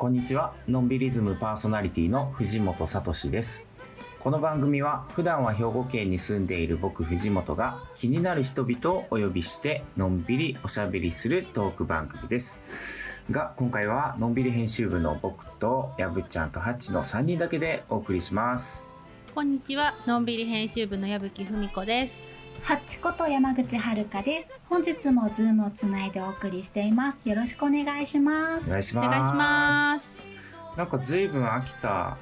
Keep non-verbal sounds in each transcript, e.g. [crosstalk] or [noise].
こんにちは。のんびりズムパーソナリティの藤本聡です。この番組は普段は兵庫県に住んでいる僕藤本が気になる人々をお呼びしてのんびりおしゃべりするトーク番組です。が、今回はのんびり編集部の僕とやぶちゃんとハッチの3人だけでお送りします。こんにちは、のんびり編集部の矢吹文子です。ハッチこと山口遥です。本日もズームをつないでお送りしています。よろしくお願いします。お願いします。お願いします。なんか随分秋田、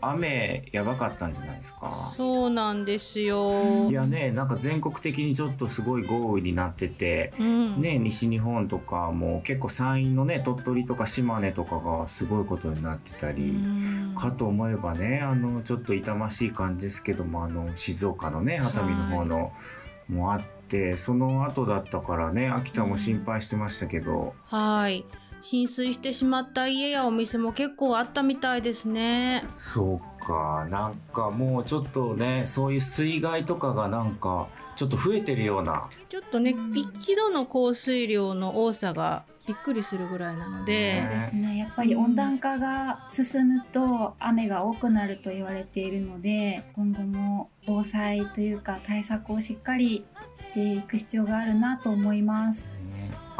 雨やばかったんじゃないですか？そうなんですよい。やね、なんか全国的にちょっとすごい豪雨になってて、うん、ね、西日本とかも結構山陰のね鳥取とか島根とかがすごいことになってたうり、んかと思えばねあのちょっと痛ましい感じですけどもあの静岡のね熱海の方のもあってその後だったからね秋田も心配してましたけど、はい。浸水してしまった家やお店も結構あったみたいですね。そうかなんかもうちょっとねそういう水害とかがなんかちょっと増えてるようなちょっとね、一度の降水量の多さがびっくりするぐらいなのそうで、ですね。やっぱり温暖化が進むと雨が多くなると言われているので、今後も防災というか対策をしっかりしていく必要があるなと思います。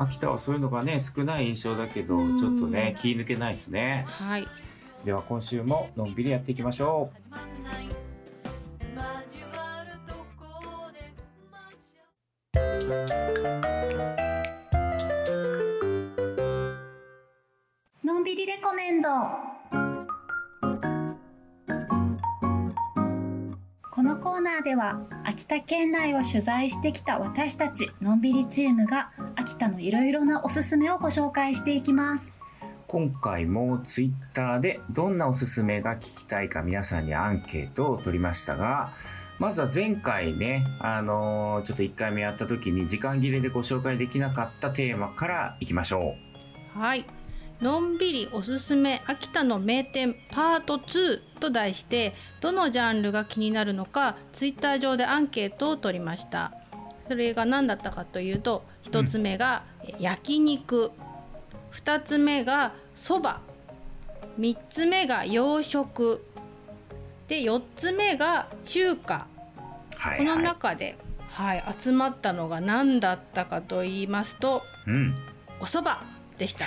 ね秋田はそういうのがね少ない印象だけどうんちょっとね気抜けないですね。はい。では今週ものんびりやっていきましょう。つまんない交わるとこで待ち合うのんびりレコメンドこのコーナーでは秋田県内を取材してきた私たちのんびりチームが秋田のいろいろなおすすめをご紹介していきます今回もツイッターでどんなおすすめが聞きたいか皆さんにアンケートを取りましたが、まずは前回ね、あのーちょっと1回目やった時に時間切れでご紹介できなかったテーマからいきましょはい。のんびりおすすめ秋田の名店パート2と題してどのジャンルが気になるのかツイッター上でアンケートを取りましたそれが何だったかというと1つ目がえ焼肉2つ目がそば3つ目が洋食で4つ目が中華う。はい、このはい。中で、はい、集まったのが何だったかと言いますとうん。お蕎麦でした。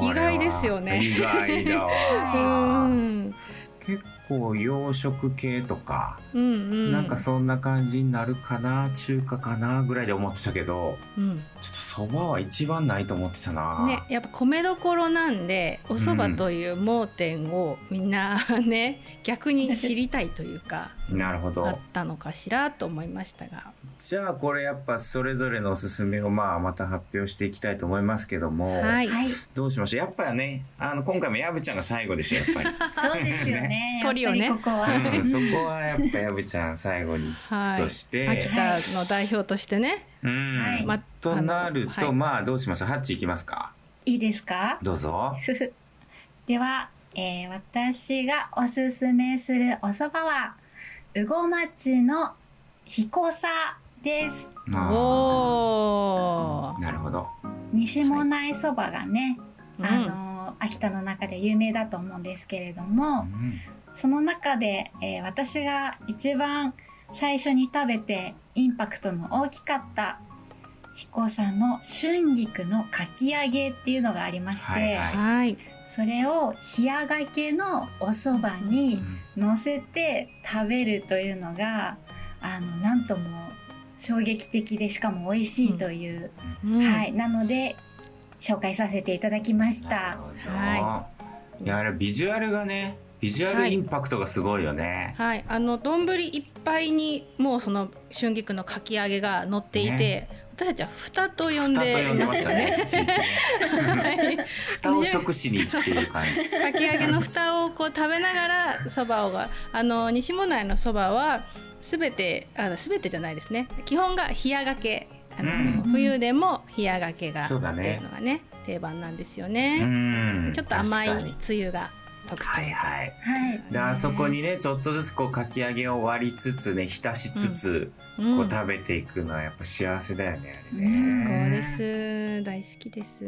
意外ですよね。意外だうわ。ん。結構洋食系とか、うんうん、なんかそんな感じになるかな、中華かなぐらいで思ってたけど、うん、ちょっとそばは一番ないと思ってたな。ねやっぱ米どころなんでお蕎麦という盲点をみんなね逆に知りたいというかなるほど。あったのかしらと思いましたが。じゃあこれやっぱそれぞれのおすすめをまあまた発表していきたいと思いますけども、はい、はい。どうしましょう？やっぱねあの今回もやぶちゃんが最後でしょやっぱり、[laughs] そうですよね。トリオねここは、うん、そこはやっぱやぶちゃん最後にはい。として、秋田の代表としてね、うん、はいまとなると、はい。まあどうしましょう？ハッチいきますか？いいですか？どうぞ。[laughs] では、えー私がおすすめするお蕎麦は、羽後町の彦さです。あおー。ーなるほど。西もない蕎麦がね、うん。あのー秋田の中で有名だと思うんですけれどうも、ん。その中で、えー私が一番最初に食べてインパクトの大きかった彦さんの春菊のかき揚げっていうのがありまして、はいはい。はいそれを冷やがけのお蕎麦に乗せて食べるというのがあのなんとも衝撃的でしかも美味しいという、うん。はい。なので紹介させていただきました。はい。いやあれビジュアルがねビジュアルインパクトがすごいよね、はい、あの丼いっぱいにもうその春菊のかき揚げが乗っていて、私たちは蓋と呼ん蓋でましたね。蓋を食しにっていう感じかき揚げの蓋をこう食べながらそばをがあの西門内のそばはすべてあのすべてじゃないですね。基本が冷やがけ。あの、うん。冬でも冷やがけがっていうのがね定番なんですようね。ん。ちょっと甘いつゆが特徴で。はいはいはい。であそこにねちょっとずつこうかき揚げを割りつつね浸しつつ、うんこう食べていくのはやっぱ幸せだよねあれ最ね最高です。大好きです。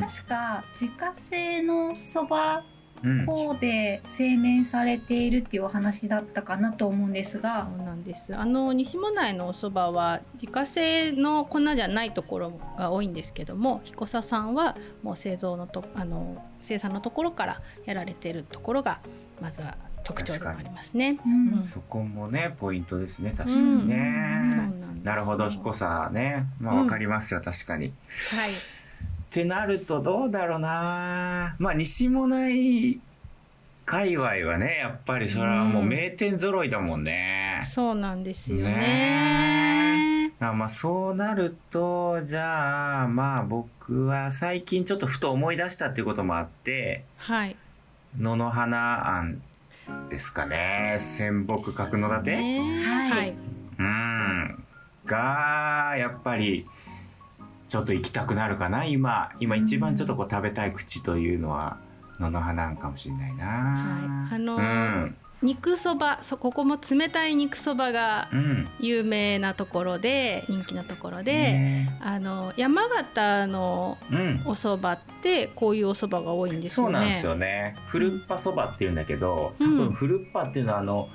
確か自家製のそばうん。粉で製麺されているっていうお話だったかなと思うんですが。そうなんです。あの西馬内のお蕎麦は自家製の粉じゃないところが多いんですけども、彦佐さんはもう製造のとあの生産のところからやられているところがまずは特徴でもありますね。うん。うん。そこもねポイントですね。確かにうんそうね、なんですなるほど。彦さね。まあうん。わかりますよ、確かに。はい。ってなるとどうだろうなまあ西もない界隈はねやっぱりそれはもう名店揃いだもんね。そうなんですよねね。あまあそうなるとじゃあまあ僕は最近ちょっとふと思い出したっていうこともあってはい。野の花庵ですかね仙北角の立て、ねはいはい。うんがやっぱりちょっと行きたくなるかな？今今一番ちょっとこう食べたい口というのは野の花庵かもしれないな、はい。あのうん。肉そば、そここも冷たい肉そばがうん。有名なところで人気なところで、ね。あの山形のうん。お蕎麦ってこういうお蕎麦が多いんですよね。そうなんですよね。フルッパそばっていうんだけど、多うん。分フルッパっていうのはあの、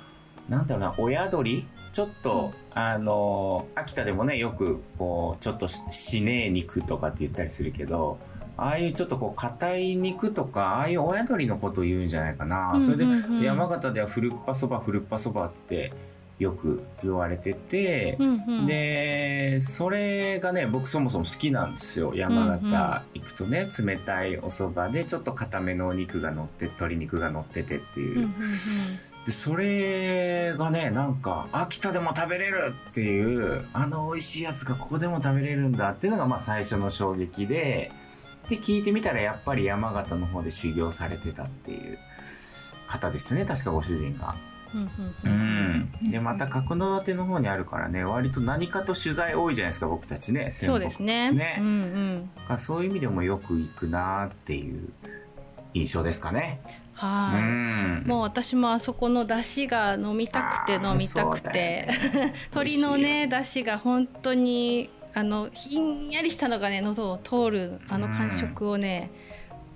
なんだろうな、親鳥？ちょっと、あの、秋田でもね、よく、こう、ちょっとししねえ肉とかって言ったりするけど、ああいうちょっとこう、硬い肉とか、ああいう親鳥のことを言うんじゃないかな。それで、うんうんうん。山形ではフルッパそば、フルッパそばってよく言われてて、うんうん、でそれがね僕そもそも好きなんですよ。山形行くとね、冷たいお蕎麦でちょっと固めのお肉が乗って鶏肉が乗っててっていう、うんうんうんでそれがねなんか秋田でも食べれるっていうあの美味しいやつがここでも食べれるんだっていうのがまあ最初の衝撃でで聞いてみたらやっぱり山形の方で修行されてたっていう方ですね確かご主人が。うんでまた角館の方にあるからね割と何かと取材多いじゃないですか僕たちねそうですね。ねうんうん。がそういう意味でもよく行くなっていう印象ですかね。うはい。ん、もう私もあそこの出汁が飲みたくて飲みたくて、鶏のね出汁が本当にあのひんやりしたのがね喉を通るあの感触をね、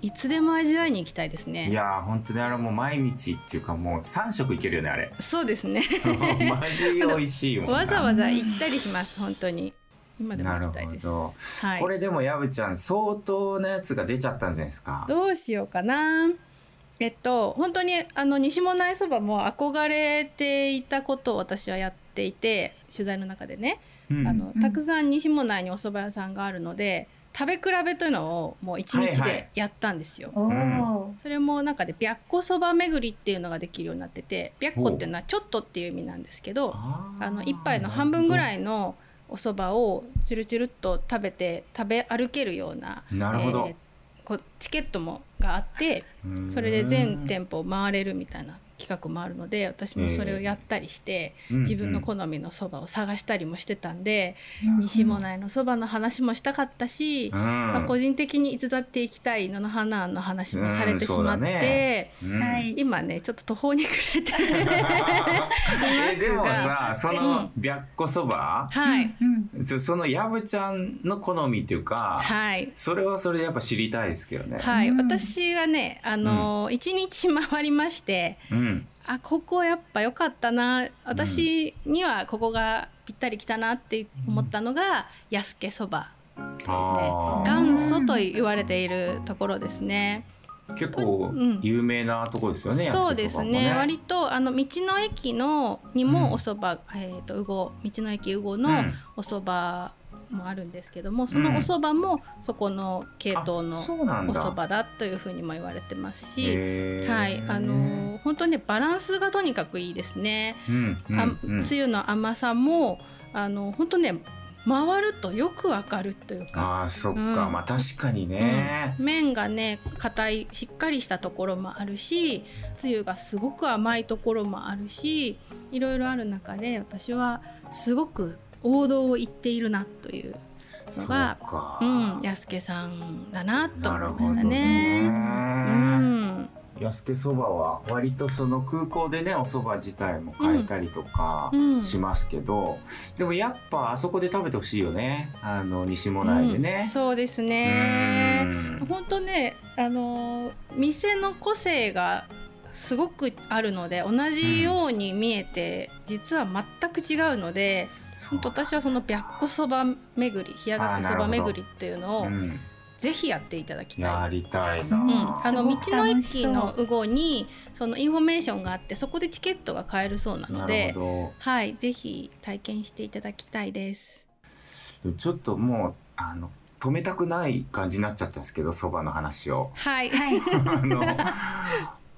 いつでも味わいに行きたいですいね。やー本当にあれもう毎日っていうかもう3食いけるよねあれそうですね。[laughs] マジ美味しいもんなわざわざ行ったりします本当に。今でもなる行きたいです。はい。これでもやぶちゃん相当なやつが出ちゃったんじゃないですか？どうしようかな。えっと本当にあの西もないそばも憧れていたことを私はやっていて取材の中でね、うんあのうんたくさん西もないにお蕎麦屋さんがあるので食べ比べというのをもう一日はいはいでやったんですよ。おお、それも中で白子そば巡りっていうのができるようになってて白子っていうのはちょっとっていう意味なんですけどあの一杯の半分ぐらいのお蕎麦をチュルチュルっと食べて食べ歩けるようななるほど。えーこうチケットもがあってうん。それで全店舗回れるみたいな企画もあるので私もそれをやったりして、うん自分の好みのそばを探したりもしてたんで、うん西もないのそばの話もしたかったし、うん。まあ、個人的にいつだって行きたい野の花の話もされてしまって、うんね。うん。はい今ねちょっと途方に暮れて [laughs] えでもさそのうん。白子そば、はい、うん。そそのやぶちゃんの好みっていうか、はい。それはそれでやっぱ知りたいですけどね。はい、うん。私がねあの一、日回りましてうん。あここやっぱ良かったな。私にはここがぴったりきたなって思ったのが安家そば。あー。元祖と言われているところですね。結構うん。有名なとこですよね。そうですね。安割とあの道の駅のにもお蕎麦、えー、と魚道の駅うん。お蕎麦もあるんですけども、そのお蕎麦もそこの系統のお蕎麦だというふうにも言われてますし、へー。はいあのー本当にねバランスがとにかくいいですね。うんうんあうん。つゆの甘さもあの本当ね回るとよくわかるというか。ああそっか、うん。まあ確かにね。う、ん。麺がね硬いしっかりしたところもあるしつゆがすごく甘いところもあるしいろいろある中で私はすごく王道を行っているなというそうがか。うん安助さんだなと思いましたね。うね。ん安家そばは割とその空港でねお蕎麦自体も買えたりとかうんしますけど、でもやっぱあそこで食べてほしいよねあの西馬音内でうんね。そうですね。うん本当ねあのー店の個性がすごくあるので同じように見えて、実は全く違うので本当私はその白子そば巡り冷やがっこそば巡りっていうのをうんぜひやっていただきたい。やりたいそううん、な。あの道の駅の羽後にそのインフォメーションがあってそこでチケットが買えるそうなのなるでほはいぜひ体験していただきたいです。ど。ちょっともうあの止めたくない感じになっちゃったんですけどそばの話を。はい、はい。[laughs] あの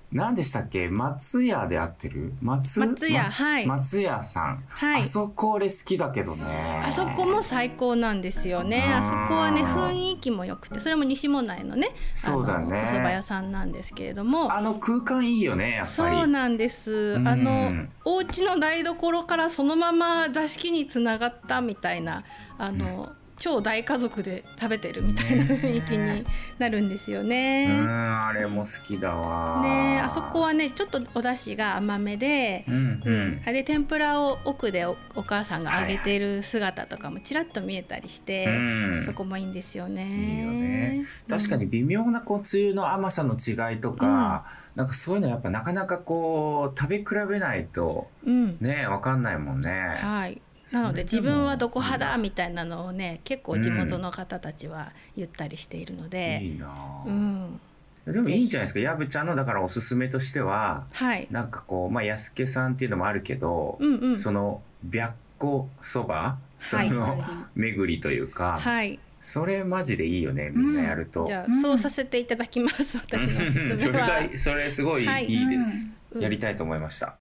何でしたっけ？松屋で合ってる？松？松屋まはい。松屋さん、はい。あそこ俺好きだけどね。あそこも最高なんですよね。あそこはね雰囲気も良くて、それも西門内のね、そうだね。お蕎麦屋さんなんですけれども、あの空間いいよねやっぱり。そうなんです。うん。あのお家の台所からそのまま座敷につながったみたいなあの、超大家族で食べてるみたいなね雰囲気になるんですようね。んあれも好きだわねあそこはねちょっとお出汁が甘めで。うんうんあれ天ぷらを奥でおお母さんが揚げてる姿とかもちらっと見えたりして、うんそこもいいんですよね。いいよね確かに微妙なこうつゆの甘さの違いとか、なんかそういうのやっぱなかなかこう食べ比べないとうん、ねわかんないもんね。はい。なので自分はどこ派だみたいなのをね結構地元の方たちは言ったりしているので、いいなうあ、ん、でもいいんじゃないですか。やぶちゃんのだからおすすめとしてははい、なんかこうまあ安家さんっていうのもあるけど、うんうん、その白子そばそはい。の [laughs] 巡りというか、はい。それマジでいいよねみんなやると。じゃあ、うんそうさせていただきます。私のおすすそれめは。[laughs] がそれすごいい。いです、うん。やりたいと思いました。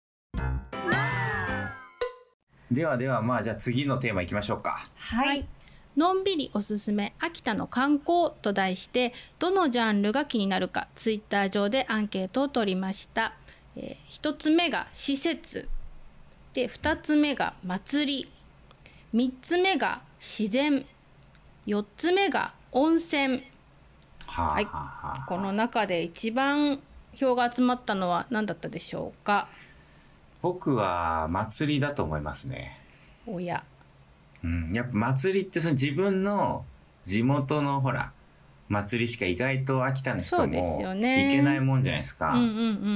ではではまあじゃあ次のテーマいきましょうか。はい。のんびりおすすめ秋田の観光と題してどのジャンルが気になるかツイッター上でアンケートを取りました、えー、1つ目が施設。で2つ目が祭り。3つ目が自然。4つ目が温泉。はい。この中で一番票が集まったのは何だったでしょうか？僕は祭りだと思いますね。おやうん、やっぱ祭りってその自分の地元のほら祭りしか意外と秋田の人も行けないもんじゃないですか。うんう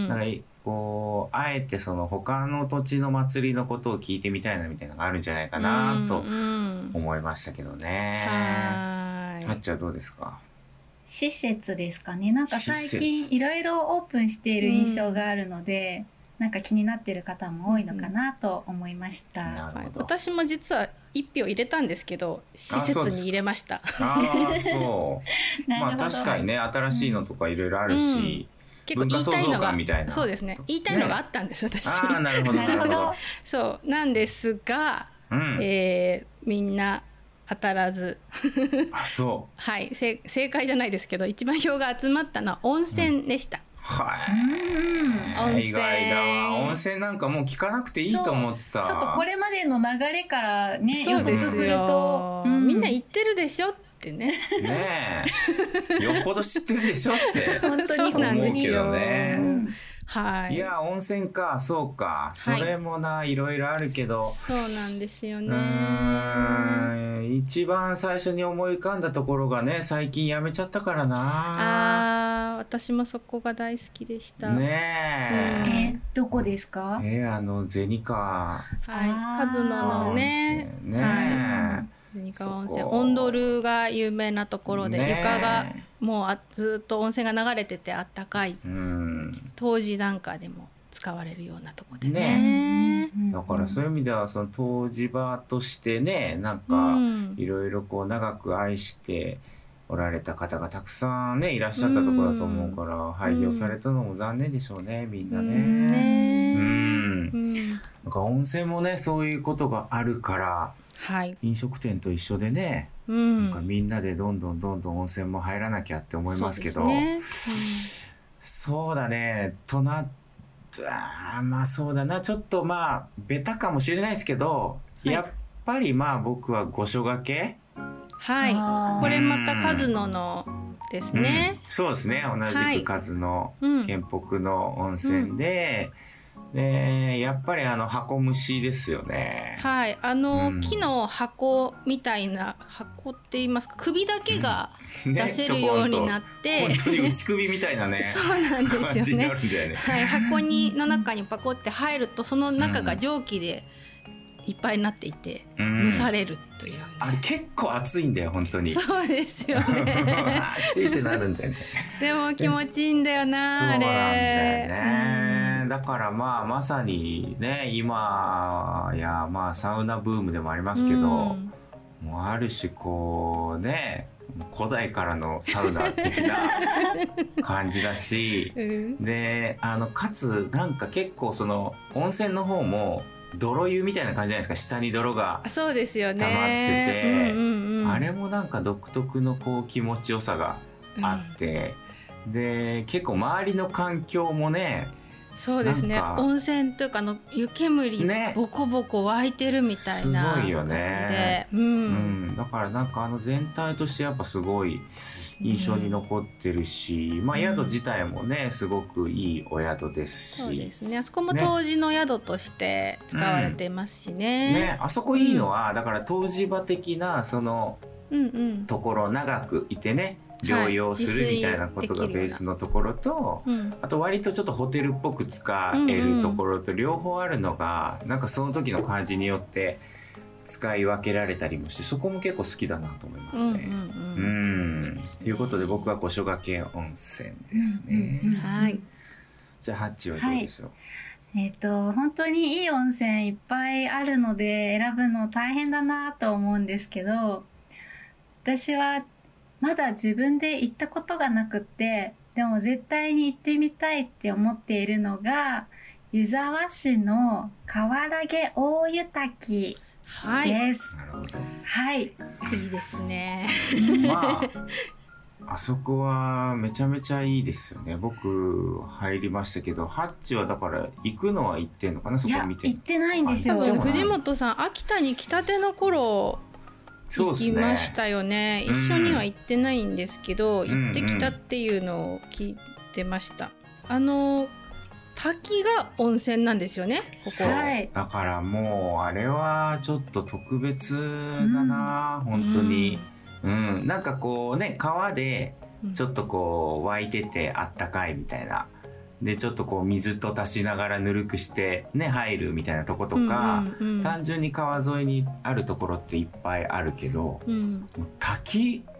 んだからうんこうあえてその他の土地の祭りのことを聞いてみたいなみたいなのがあるんじゃないかなとうんうん思いましたけどね。はーいはっちゃんどうですか？施設ですかね。なんか最近いろいろオープンしている印象があるので、なんか気になってる方も多いのかなと思いました。はいなるほ、ど。私も実は一票入れたんですけど施設に入れました。ああそう。[laughs] まあ確かにね新しいのとかいろいろあるし、結構言いたいのが館みたいなそうですね言いたいのがあったんです、私。ああなるほどななるほど。そうなんですが、うん。えーみんな当たらずあそう。[laughs] はいせ正解じゃないですけど一番票が集まったのは温泉でした。はい。温泉意外だわ。温泉なんかもう聞かなくていいと思ってた。ちょっとこれまでの流れからね、そうで予測すると、。うんみんな言ってるでしょってね。ねえ。[laughs] よっぽど知ってるでしょって。本当に思うけよ。どねうんはい。いや、温泉か、そうか。それもな、いろいろあるけど。そうなんですようね。一番最初に思い浮かんだところがね最近やめちゃったからなああ私もそこが大好きでした。ねえ、どこですか？え、えあの銭川はい、カズノのね、ね。はい、二川温泉、オンドルが有名なところで、ね床がもうあずっと温泉が流れててあったかい、うん。当時なんかでも使われるようなとこでね。だからそういう意味ではその湯治場としてねなんうかん。いろいろこう長く愛しておられた方がたくさんねいらっしゃったところだと思うから廃業されたのも残念でしょうねみんなうんね。ねうん。うん。なんか温泉もねそういうことがあるからはい、飲食店と一緒でね、うなんん、かみんなでどんどんどんどん温泉も入らなきゃって思いますけど。そうそうだね。となあーまあそうだな。ちょっとまあベタかもしれないですけど、はい。やっぱりまあ僕は五所掛けはい。これまたカズノのですね、うん。そうですね。同はい。じく数のうん。県北の温泉で、でやっぱりあの箱蒸しですよね。はい。あの、うん。木の箱みたいな箱って言いますか？首だけがね出せるようになって、本当に内首みたいなねそうなん感じになですよね。ね。はい、箱にの中にパコって入るとその中が蒸気でいっぱいになっていて、うん。蒸されるという、ね。あれ結構熱いんだよ本当に。そうですよね。[laughs] 熱いってなるんだよね。でも気持ちいいんだよそうなあなんだよれ。ね。だからまあまさにね今やまあサウナブームでもありますけど、うん。もうある種こうね古代からのサウナ的な [laughs] 感じだしうん。であのかつなんか結構その温泉の方も泥湯みたいな感じじゃないですか？下に泥が、あそうですよね。溜まってて。うんうんうん、あれもなんか独特のこう気持ちよさがあって、で結構周りの環境もねそうですね。温泉というかあの湯煙ね。ボコボコ湧いてるみたいなすごいよ感じで、ね。うん。うん、だからなんかあの全体としてやっぱすごい印象に残ってるし、まあうん宿自体もねすごくいいお宿ですし、そうですね。あそこもね。当時の宿として使われていますしね,、ね。あそこいいのは、だから湯治場的なそのうんうん。ところ長くいてね療養するはいみたいなことがベースのところと、うん。あと割とちょっとホテルっぽく使えるところと両方あるのが、なんかその時の感じによって使い分けられたりもしてそこも結構好きだなと思いますね。うんということで僕は五所掛け温泉ですね。うんうんはい。じゃあハッチはどうでしょう、えっ、と、本当にいい温泉いっぱいあるので選ぶの大変だなと思うんですけど、私はまだ自分で行ったことがなくって、でも絶対に行ってみたいって思っているのが、湯沢市の河原毛大湯滝はい、いです。なるほど。はい。いですね。まあ、[laughs] あそこはめちゃめちゃいいですよね。僕入りましたけど、ハッチはだから行くのは行ってんのかな？そこ見て行ってないんですよ。藤本さん秋田に来たての頃行き。ましたよねうん一緒には行ってないんですけど、うん行ってきたっていうのを聞いてました。あの滝が温泉なんですよねここ。そうはい。だからもうあれはちょっと特別だな、本当に、うん。なんかこうね川でうん。ちょっとこう湧いててあったかいみたいな。でちょっとこう水と足しながらぬるくしてね入るみたいなとことか、うんうんうん。単純に川沿いにあるところっていっぱいあるけどうん。もう滝うん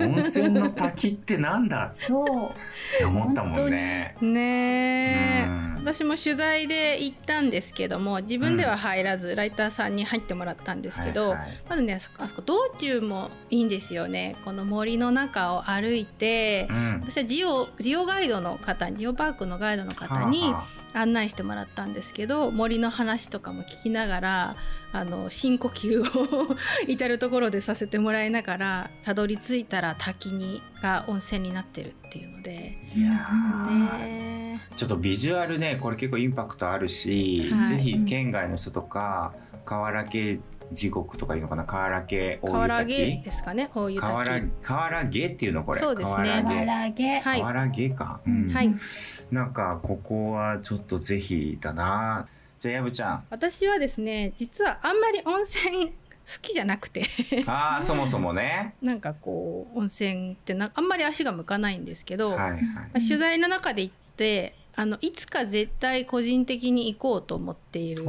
温泉の滝ってなんだ？そう。って思ったもんね。ね私も取材で行ったんですけども自分では入らず、ライターさんに入ってもらったんですけど、はいはい。まずねあそこ道中もいいんですよね。この森の中を歩いて、うん。私はジオジオガイドの方にジオパークのガイドの方にはあは案内してもらったんですけど森の話とかも聞きながらあの深呼吸を [laughs] 至る所でさせてもらいながらたどり着いたら滝にが温泉になってるっていうので。あいやー。ね。ちょっとビジュアルねこれ結構インパクトあるし、はい。ぜひ県外の人とか河原家地獄とかいうのかな？河原家大湯河原毛滝？ですかね？大湯河原滝。河原家っていうのこれ。そうですね。河原家河原家か、うん。はい。なんかここはちょっとぜひだな。じゃあやぶちゃん。私はですね実はあんまり温泉好きじゃなくて。ああそもそもね。[laughs] なんかこう温泉ってなあんまり足が向かないんですけど、はいはい。まあ取材の中で行ってあのいつか絶対個人的に行こうと思っている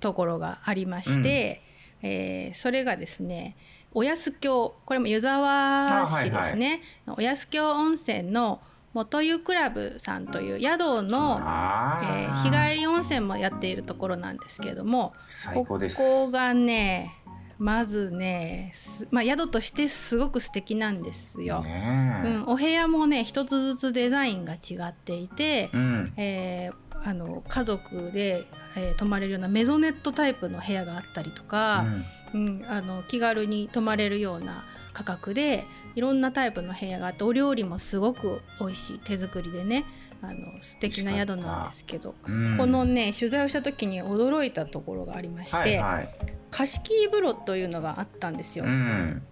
ところがありまして、えーそれがですねお安京これも湯沢市ですね、お安京温泉の元湯クラブさんという宿の、あえーー日帰り温泉もやっているところなんですけれどもここがねまずね、すまあ、宿としてすごく素敵なんですよ。うん、お部屋もね一つずつデザインが違っていて、うん。えーあの家族で、えー泊まれるようなメゾネットタイプの部屋があったりとか、うんあの気軽に泊まれるような価格でいろんなタイプの部屋があってお料理もすごく美味しい手作りでねあの素敵な宿なんですけど、うん。このね取材をした時に驚いたところがありまして、はいはい。貸し切り風呂というのがあったんですよ。うん。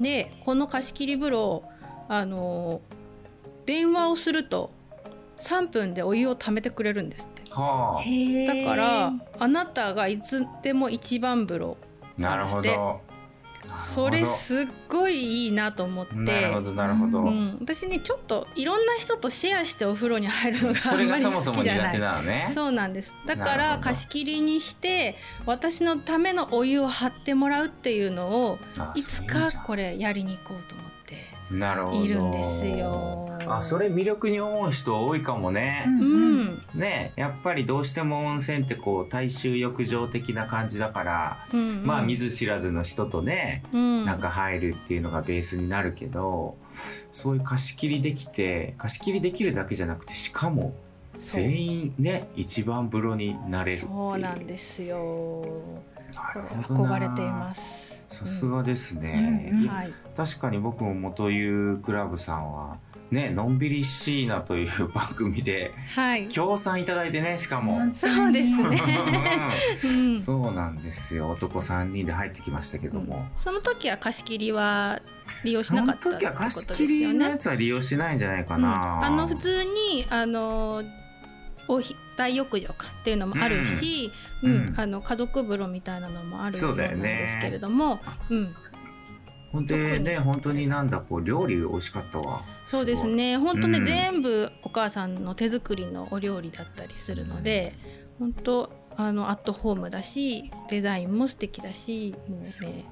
でこの貸し切り風呂あの電話をすると3分でお湯を溜めてくれるんですって。はへえだからあなたがいつでも一番風呂なるほどそれすっごいいいなと思って。なるほどなるほど、うん、私ねちょっといろんな人とシェアしてお風呂に入るのがあんまり好きじゃない。そうなんです。だから貸し切りにして私のためのお湯を張ってもらうっていうのをあいつかこれやりに行こうと思っているんですよ。あそれ魅力に思う人多いかもね、うん。うん、ねやっぱりどうしても温泉ってこう大衆浴場的な感じだから、うんうん。まあ見ず知らずの人とね、うん。なんか入るっていうのがベースになるけどそういう貸し切りできて貸し切りできるだけじゃなくてしかも全員ね一番風呂になれるっていう。そうなんですよ。憧れていますさすがですね、うんうんはい。確かに僕も元湯クラブさんはねのんびりシーナという番組ではい。協賛いただいてねしかも、そうですね。うんそうなんですよ。男3人で入ってきましたけども、その時は貸し切りは利用しそのなかったって時はことです貸し切よねりのや。つは利用しないんじゃないかうん。な、あの普通にあのおひ大浴場かっていうのもあるし、うん。うんあの家族風呂みたいなのもあるようなんですけれども、うん、ほん。で特ねに。本当になんだこう料理美味しかったわ。そうですね。本当ね、うん。全部お母さんの手作りのお料理だったりするので本当あのアットホームだしデザインも素敵だしもう。ね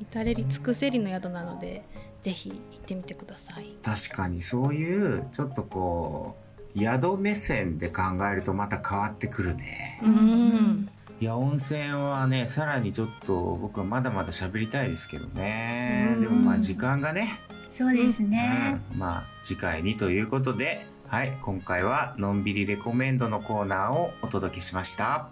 至れり尽くせりの宿なのでぜひ行ってみてください。確かにそういうちょっとこう宿目線で考えるとまた変わってくるね。うん。いや温泉はねさらにちょっと僕はまだまだ喋りたいですけどね。うん。でもまあ時間がね。そうですね、うん、まあ次回にということではい今回はのんびりレコメンドのコーナーをお届けしました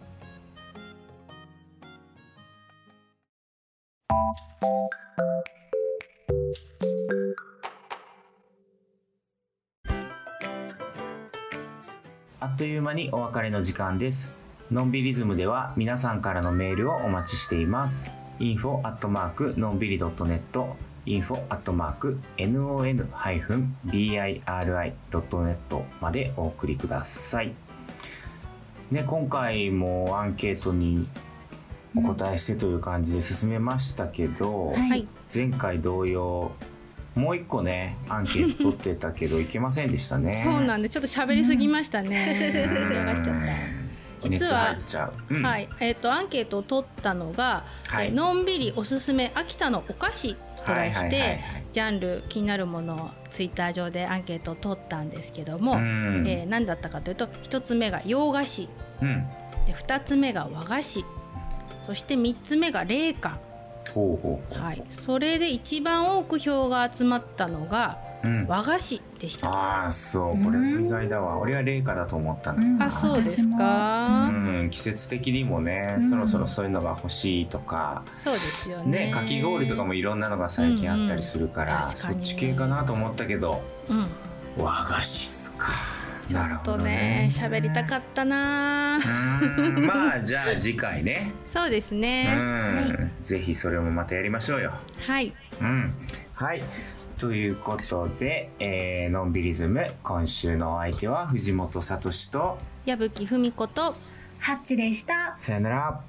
っという間にお別れの時間です。のんびりズムでは皆さんからのメールをお待ちしています。info アットマークのんびり .net info アットマーク non-biri.net までお送りください。ね、今回もアンケートにお答えしてという感じで進めましたけど、はい。はい、前回同様もう一個ねアンケート取ってたけどいけませんでしたね。[laughs] そうなんでちょっと喋りすぎましたね。盛り上がっちゃった。うん。実熱はう。うん。はい、えっ、とアンケートを取ったのが、はい。えーのんびりおすすめ秋田のお菓子と題して、ジャンル気になるものをツイッター上でアンケートを取ったんですけども、うん。えー何だったかというと一つ目が洋菓子。うん。で二つ目が和菓子。そして三つ目が冷菓。はい、それで一番多く票が集まったのがうん。和菓子でした。ああそう。これも意外だわ。俺は冷夏だと思ったんだけどうん。あそうですか、うん、季節的にもね、うん。そろそろそういうのが欲しいとか。そうですよね。ねかき氷とかもいろんなのが最近あったりするから、うん。うんそっち系かなと思ったけど。うん、和菓子っすかちょっとなるほどね。喋りたかったな。まあじゃあ次回ね、そうですうね、んぜひそれもまたやりましょうよ。はい。うん。はい。ということで、えーのんびりズム今週のお相手は藤本聡と矢吹文子とハッチでした。さよなら